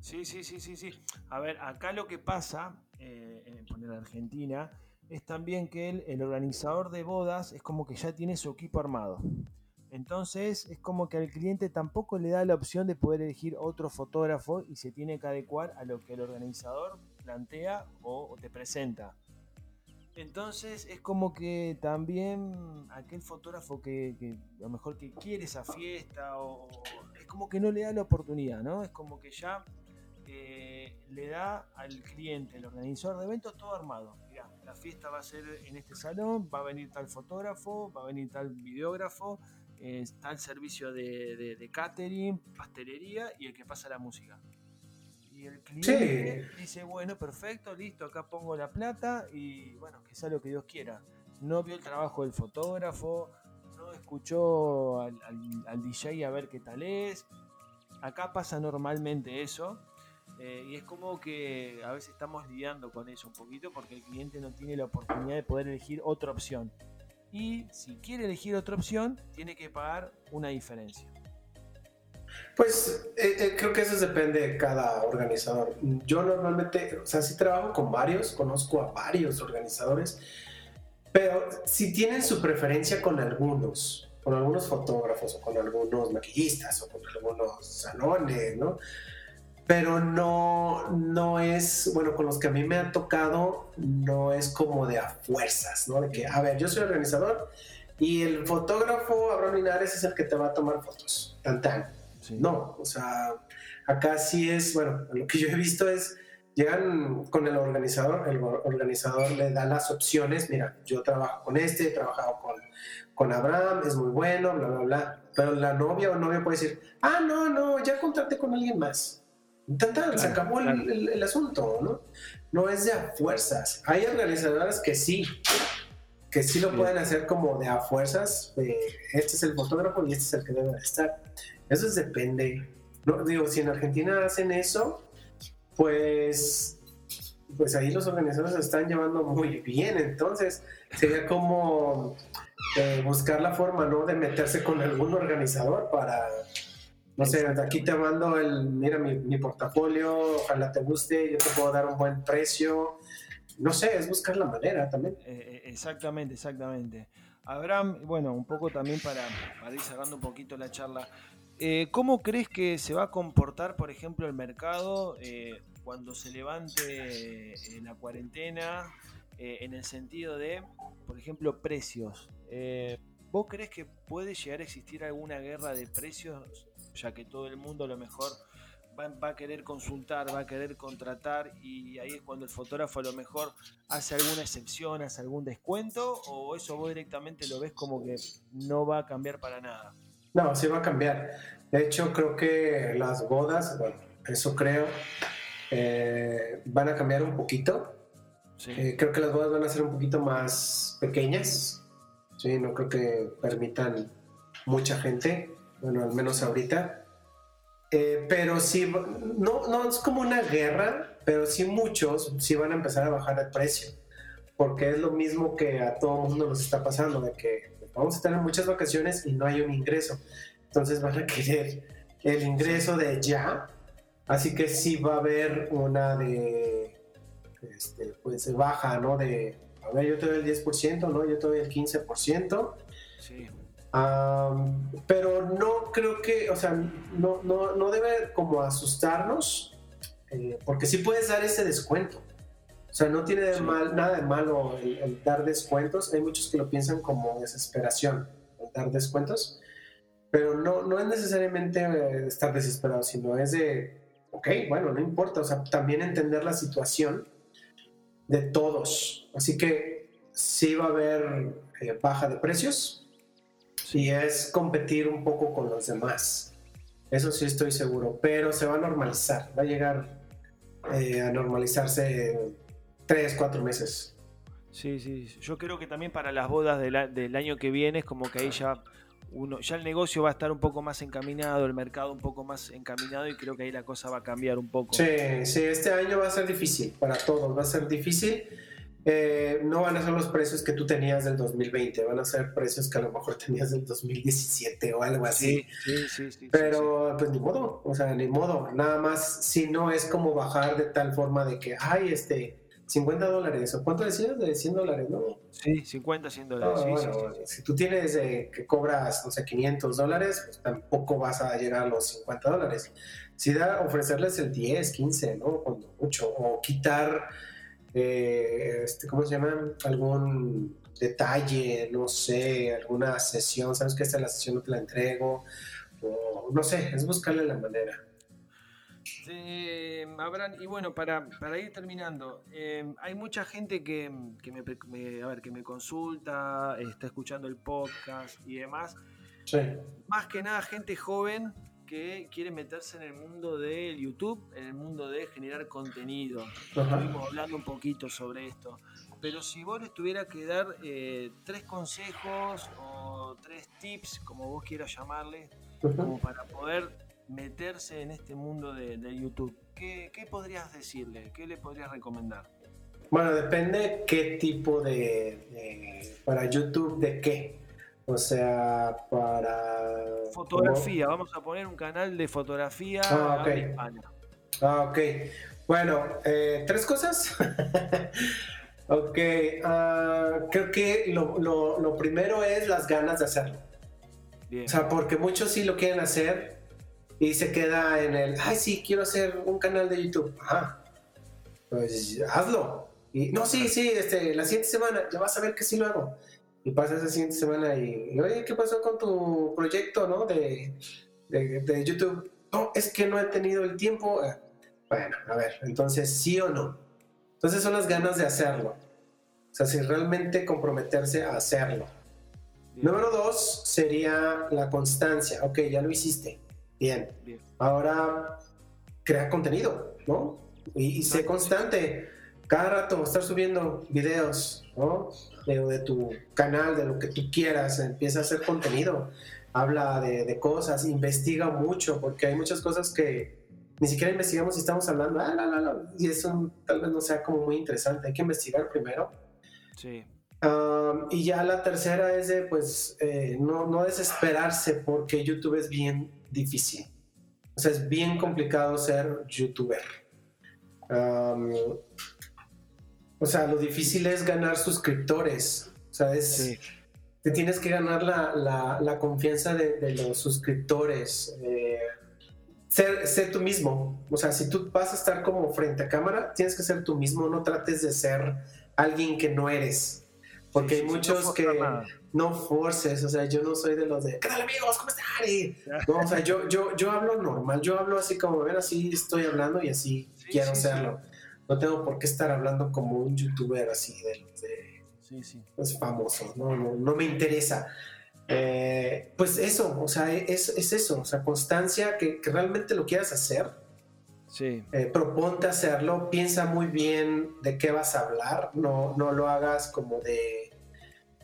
Sí, sí, sí, sí, sí. A ver, acá lo que pasa, eh, en Argentina, es también que el organizador de bodas es como que ya tiene su equipo armado. Entonces es como que al cliente tampoco le da la opción de poder elegir otro fotógrafo y se tiene que adecuar a lo que el organizador plantea o, te presenta. Entonces es como que también aquel fotógrafo que, a lo mejor que quiere esa fiesta o, es como que no le da la oportunidad, ¿no? Es como que ya eh, le da al cliente, el organizador de eventos, todo armado la fiesta va a ser en este salón, va a venir tal fotógrafo, va a venir tal videógrafo, tal servicio de, catering, pastelería y el que pasa la música. Y el cliente dice, bueno, perfecto, listo, acá pongo la plata y bueno, que sea lo que Dios quiera. No vio el trabajo del fotógrafo, no escuchó al, al DJ a ver qué tal es. Acá pasa normalmente eso eh, y es como que a veces estamos lidiando con eso un poquito porque el cliente no tiene la oportunidad de poder elegir otra opción. Y si quiere elegir otra opción, tiene que pagar una diferencia. Pues eh, eh, creo que eso depende de cada organizador. Yo normalmente, o sea, sí trabajo con varios, conozco a varios organizadores, pero si tienen su preferencia con algunos, con algunos fotógrafos o con algunos maquillistas o con algunos salones, ¿no? Pero no, no es, bueno, con los que a mí me ha tocado, no es como de a fuerzas, ¿no? De que, a ver, yo soy organizador y el fotógrafo Abraham Linares es el que te va a tomar fotos, tan tan. No, o sea, acá sí es, bueno, lo que yo he visto es, llegan con el organizador, el organizador le da las opciones, mira, yo trabajo con este, he trabajado con, con Abraham, es muy bueno, bla, bla, bla, pero la novia o novio puede decir, ah, no, no, ya contraté con alguien más se acabó el, asunto, ¿no? No es de a fuerzas. Hay organizadoras que sí, que sí lo pueden hacer como de a fuerzas. este es el fotógrafo y este es el que debe estar. Eso depende, no, digo, si en Argentina hacen eso, pues, pues ahí los organizadores se están llevando muy bien. Entonces, sería como eh, buscar la forma, ¿no? De meterse con algún organizador para, no sé, aquí te mando el, mira mi, mi portafolio, ojalá te guste, yo te puedo dar un buen precio. No sé, es buscar la manera también. Eh, eh, exactamente, exactamente. Abraham, bueno, un poco también para, para ir cerrando un poquito la charla. Eh, ¿Cómo crees que se va a comportar, por ejemplo, el mercado eh, cuando se levante la cuarentena en el sentido de, por ejemplo, precios? ¿Vos crees que puede llegar a existir alguna guerra de precios, ya que todo el mundo a lo mejor va, va, a querer consultar, va a querer contratar y ahí es cuando el fotógrafo a lo mejor hace alguna excepción, hace algún descuento o eso vos directamente lo ves como que no va a cambiar para nada? No, sí va a cambiar. De hecho, creo que las bodas, bueno, eso creo, eh, van a cambiar un poquito. Sí. Eh, creo que las bodas van a ser un poquito más pequeñas. Sí, no creo que permitan mucha gente, bueno, al menos ahorita. Eh, pero sí, no, no es como una guerra, pero sí muchos sí van a empezar a bajar el precio. Porque es lo mismo que a todo mundo nos está pasando, de que vamos a tener muchas vacaciones y no hay un ingreso. Entonces van a querer el ingreso de ya. Así que sí va a haber una de, este, pues baja, ¿no? De, a ver, yo te doy el 10%, ¿no? Yo te doy el 15%. Sí. Um, pero no creo que, o sea, no, no, no debe como asustarnos, eh, porque sí puedes dar ese descuento. O sea, no tiene de mal, nada de malo el, el, dar descuentos. Hay muchos que lo piensan como desesperación, el dar descuentos. Pero no, no es necesariamente eh, estar desesperado, sino es de, ok, bueno, no importa. O sea, también entender la situación de todos. Así que sí va a haber eh, baja de precios y es competir un poco con los demás. Eso sí estoy seguro, pero se va a normalizar, va a llegar eh, a normalizarse tres, cuatro meses. Sí, sí, yo creo que también para las bodas del, del año que viene es como que ahí ya uno, ya el negocio va a estar un poco más encaminado, el mercado un poco más encaminado y creo que ahí la cosa va a cambiar un poco. Sí, sí, este año va a ser difícil para todos, va a ser difícil. Eh, no van a ser los precios que tú tenías del 2020, van a ser precios que a lo mejor tenías del 2017 o algo así. Sí, sí, sí. Pero pues ni modo, o sea, ni modo. Nada más si no es como bajar de tal forma de que, ay, este, 50 dólares, ¿o cuánto decías? De 100 dólares, ¿no? Sí, 50, 100 dólares. sí, bueno, Si tú tienes eh, que cobras, no sé, 500 dólares, pues tampoco vas a llegar a los 50 dólares. Si da, ofrecerles el 10, 15, ¿no? Cuando mucho, o quitar, eh, este, ¿cómo se llama? Algún detalle, no sé, alguna sesión, ¿sabes que esta la sesión no te la entrego? O, no sé, es buscarle la manera. Eh, Abraham, y bueno, para, para ir terminando, eh, hay mucha gente que, que me, me, a ver, que me consulta, está escuchando el podcast y demás. Sí. Más que nada gente joven que quiere meterse en el mundo del YouTube, en el mundo de generar contenido. Ajá. Estuvimos hablando un poquito sobre esto. Pero si vos les tuviera que dar eh, tres consejos o tres tips, como vos quieras llamarle, como para poder meterse en este mundo de, de YouTube, ¿qué, ¿qué podrías decirle? ¿Qué le podrías recomendar? Bueno, depende qué tipo de, de- para YouTube de qué. O sea, para Fotografía, vamos a poner un canal de fotografía Ah, ok. habla hispana. Ah, ok. Bueno, eh, tres cosas. ok, ah, creo que lo, lo- lo primero es las ganas de hacerlo. Bien. O sea, porque muchos sí lo quieren hacer y se queda en el, ay, sí, quiero hacer un canal de YouTube. Ajá. Pues hazlo. Y no, sí, sí, este, la siguiente semana ya vas a ver que sí lo hago. Y pasa esa siguiente semana y, oye, ¿qué pasó con tu proyecto, no? De, de, de YouTube. No, es que no he tenido el tiempo. Eh, Bueno, a ver, entonces sí o no. Entonces son las ganas de hacerlo. O sea, si realmente comprometerse a hacerlo. bien, Número dos sería la constancia. Ok, ya lo hiciste. Bien. bien. Ahora crea contenido, ¿no? Y, y sé constante. Cada rato estar subiendo videos, ¿no? De, de tu canal, de lo que tú quieras. Empieza a hacer contenido. habla de, cosas, investiga mucho, porque hay muchas cosas que ni siquiera investigamos y estamos hablando, ah, y eso tal vez no sea como muy interesante, hay que investigar primero. Sí. y ya la tercera es de, pues, eh, no, no desesperarse porque YouTube es bien difícil. O sea, es bien complicado ser youtuber. O sea, lo difícil es ganar suscriptores. O sea, es, te tienes que ganar la, la, confianza de, los suscriptores. Eh, ser, ser, tú mismo. O sea, si tú vas a estar como frente a cámara, tienes que ser tú mismo. No trates de ser alguien que no eres. Porque hay muchos que no forces. O sea, yo no soy de los de, ¿qué tal amigos? ¿Cómo están? No, o sea, yo, yo, yo hablo normal. Yo hablo así como, ven, así estoy hablando y así quiero hacerlo. No tengo por qué estar hablando como un youtuber así de, de es famoso, no, no, me interesa. Eh, pues eso, o sea, es, eso, o sea, constancia, que, realmente lo quieras hacer. Sí. Eh, proponte hacerlo, piensa muy bien de qué vas a hablar, no, no lo hagas como de,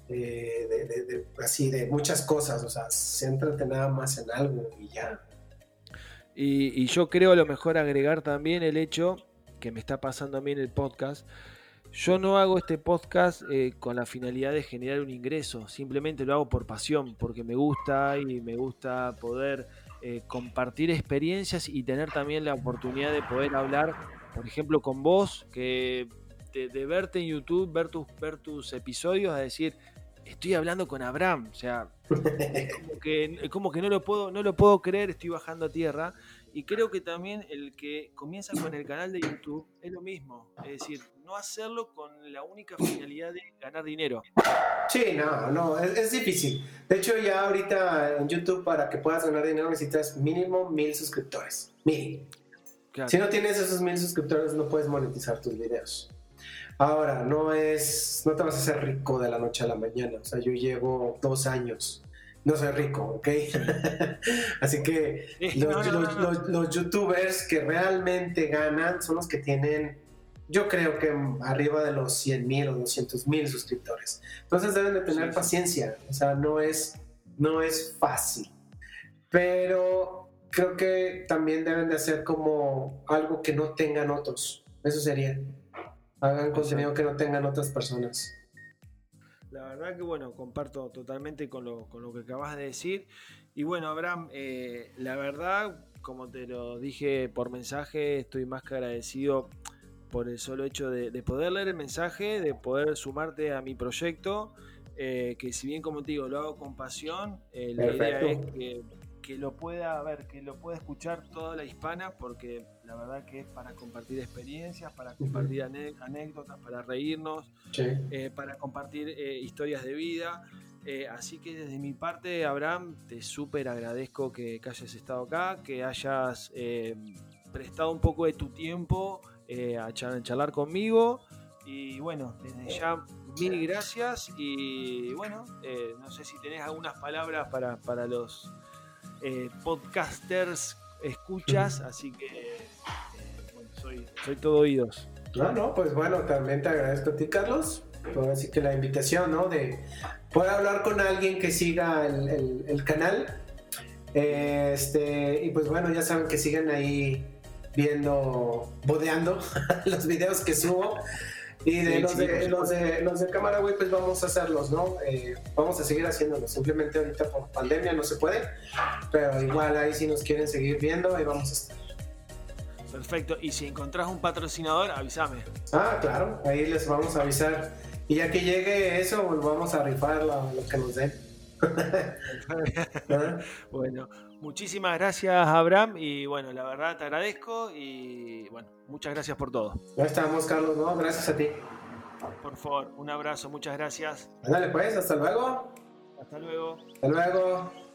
de, así, de muchas cosas, o sea, céntrate nada más en algo y ya. Y, y yo creo a lo mejor agregar también el hecho que me está pasando a mí en el podcast, yo no hago este podcast eh, con la finalidad de generar un ingreso, simplemente lo hago por pasión, porque me gusta y me gusta poder eh, compartir experiencias y tener también la oportunidad de poder hablar, por ejemplo, con vos, que de, verte en YouTube, ver tus, ver tus episodios, a decir, estoy hablando con Abraham, o sea, es como que, como que no, lo puedo, no lo puedo creer, estoy bajando a tierra. Y creo que también el que comienza con el canal de YouTube es lo mismo. Es decir, no hacerlo con la única finalidad de ganar dinero. Sí, no, no, es, difícil. De hecho, ya ahorita en YouTube para que puedas ganar dinero necesitas mínimo mil suscriptores. Mil. Si no tienes esos mil suscriptores no puedes monetizar tus videos. Ahora, no es, no te vas a hacer rico de la noche a la mañana. O sea, yo llevo dos años no soy rico, ¿ok? Así que los, youtubers que realmente ganan son los que tienen, yo creo que arriba de los 100 mil o 200 mil suscriptores. Entonces deben de tener paciencia, o sea, no es, no es fácil. Pero creo que también deben de hacer como algo que no tengan otros. Eso sería. Hagan contenido que no tengan otras personas. La verdad que bueno, comparto totalmente con lo, con lo que acabas de decir. Y bueno, Abraham, eh, la verdad, como te lo dije por mensaje, estoy más que agradecido por el solo hecho de, poder leer el mensaje, de poder sumarte a mi proyecto, eh, que si bien como te digo, lo hago con pasión, eh, la idea es que que lo pueda ver, que lo pueda escuchar toda la hispana, porque la verdad que es para compartir experiencias, para compartir anécdotas, para reírnos, eh, para compartir eh, historias de vida. Eh, así que desde mi parte, Abraham, te súper agradezco que, hayas estado acá, que hayas prestado un poco de tu tiempo a charlar conmigo. Y bueno, desde ya mil gracias y bueno, no sé si tenés algunas palabras para, para los eh, podcasters escuchas, así que eh, soy, soy todo oídos. No, no, pues bueno, también te agradezco a ti, Carlos, por así que la invitación, ¿no? De poder hablar con alguien que siga el, canal. Este, y pues bueno, ya saben que siguen ahí viendo, bodeando los videos que subo. Y de, los, de, los, de, los, de, cámara, güey, pues vamos a hacerlos, ¿no? Eh, vamos a seguir haciéndolos. Simplemente ahorita por pandemia no se puede, pero igual ahí si nos quieren seguir viendo, ahí vamos a estar. Perfecto. Y si encontrás un patrocinador, avísame. Ah, claro, ahí les vamos a avisar. Y ya que llegue eso, pues vamos a rifar lo, lo que nos den. bueno, muchísimas gracias Abraham y bueno, la verdad te agradezco y bueno, muchas gracias por todo. Ya estamos Carlos, ¿no? Gracias a ti. Por favor, un abrazo, muchas gracias. Dale pues, hasta luego. Hasta luego. Hasta luego.